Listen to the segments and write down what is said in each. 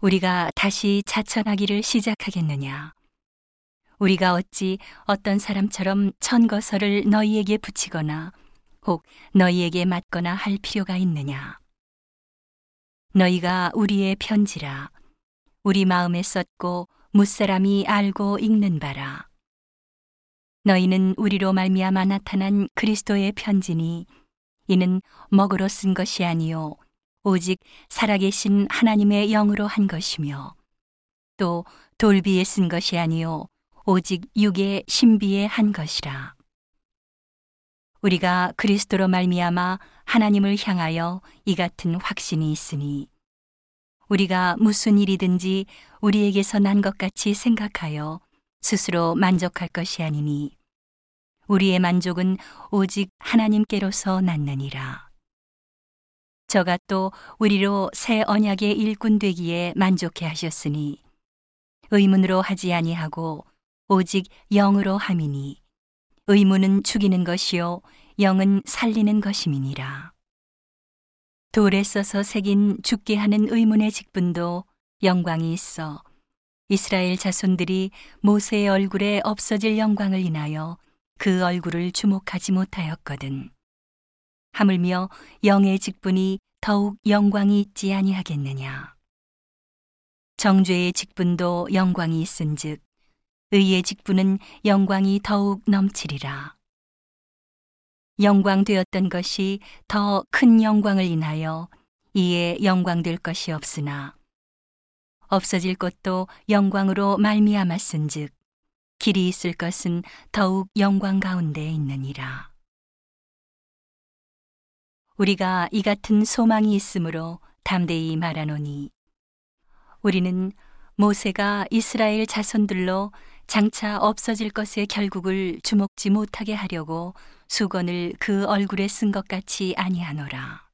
우리가 다시 자천하기를 시작하겠느냐? 우리가 어찌 어떤 사람처럼 천거설을 너희에게 붙이거나 혹 너희에게 맞거나 할 필요가 있느냐? 너희가 우리의 편지라 우리 마음에 썼고 무사람이 알고 읽는 바라. 너희는 우리로 말미암아 나타난 그리스도의 편지니 이는 먹으로 쓴 것이 아니요 오직 살아계신 하나님의 영으로 한 것이며 또 돌비에 쓴 것이 아니요 오직 육의 신비에 한 것이라 우리가 그리스도로 말미암아 하나님을 향하여 이 같은 확신이 있으니 우리가 무슨 일이든지 우리에게서 난 것 같이 생각하여 스스로 만족할 것이 아니니 우리의 만족은 오직 하나님께로서 났느니라. 저가 또 우리로 새 언약의 일꾼 되기에 만족해 하셨으니 의문으로 하지 아니하고 오직 영으로 함이니 의문은 죽이는 것이요 영은 살리는 것임이니라. 돌에 써서 새긴 죽게 하는 의문의 직분도 영광이 있어 이스라엘 자손들이 모세의 얼굴에 없어질 영광을 인하여 그 얼굴을 주목하지 못하였거든. 하물며 영의 직분이 더욱 영광이 있지 아니하겠느냐. 정죄의 직분도 영광이 있은즉 의의 직분은 영광이 더욱 넘치리라. 영광되었던 것이 더 큰 영광을 인하여 이에 영광될 것이 없으나 없어질 것도 영광으로 말미암았은즉 길이 있을 것은 더욱 영광 가운데 있느니라. 우리가 이 같은 소망이 있으므로 담대히 말하노니 우리는 모세가 이스라엘 자손들로 장차 없어질 것의 결국을 주목지 못하게 하려고 수건을 그 얼굴에 쓴 것 같이 아니하노라.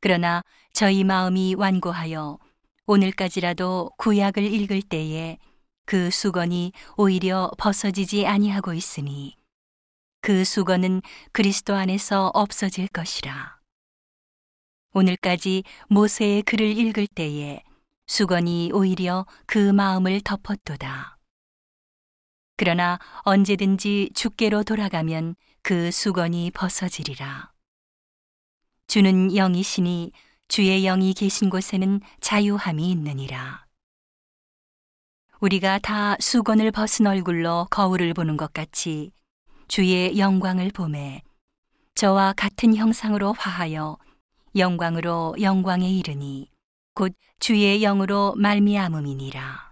그러나 저희 마음이 완고하여 오늘까지라도 구약을 읽을 때에 그 수건이 오히려 벗어지지 아니하고 있으니 그 수건은 그리스도 안에서 없어질 것이라. 오늘까지 모세의 글을 읽을 때에 수건이 오히려 그 마음을 덮었도다. 그러나 언제든지 주께로 돌아가면 그 수건이 벗어지리라. 주는 영이시니 주의 영이 계신 곳에는 자유함이 있느니라. 우리가 다 수건을 벗은 얼굴로 거울을 보는 것 같이 주의 영광을 보매 저와 같은 형상으로 화하여 영광으로 영광에 이르니 곧 주의 영으로 말미암음이니라.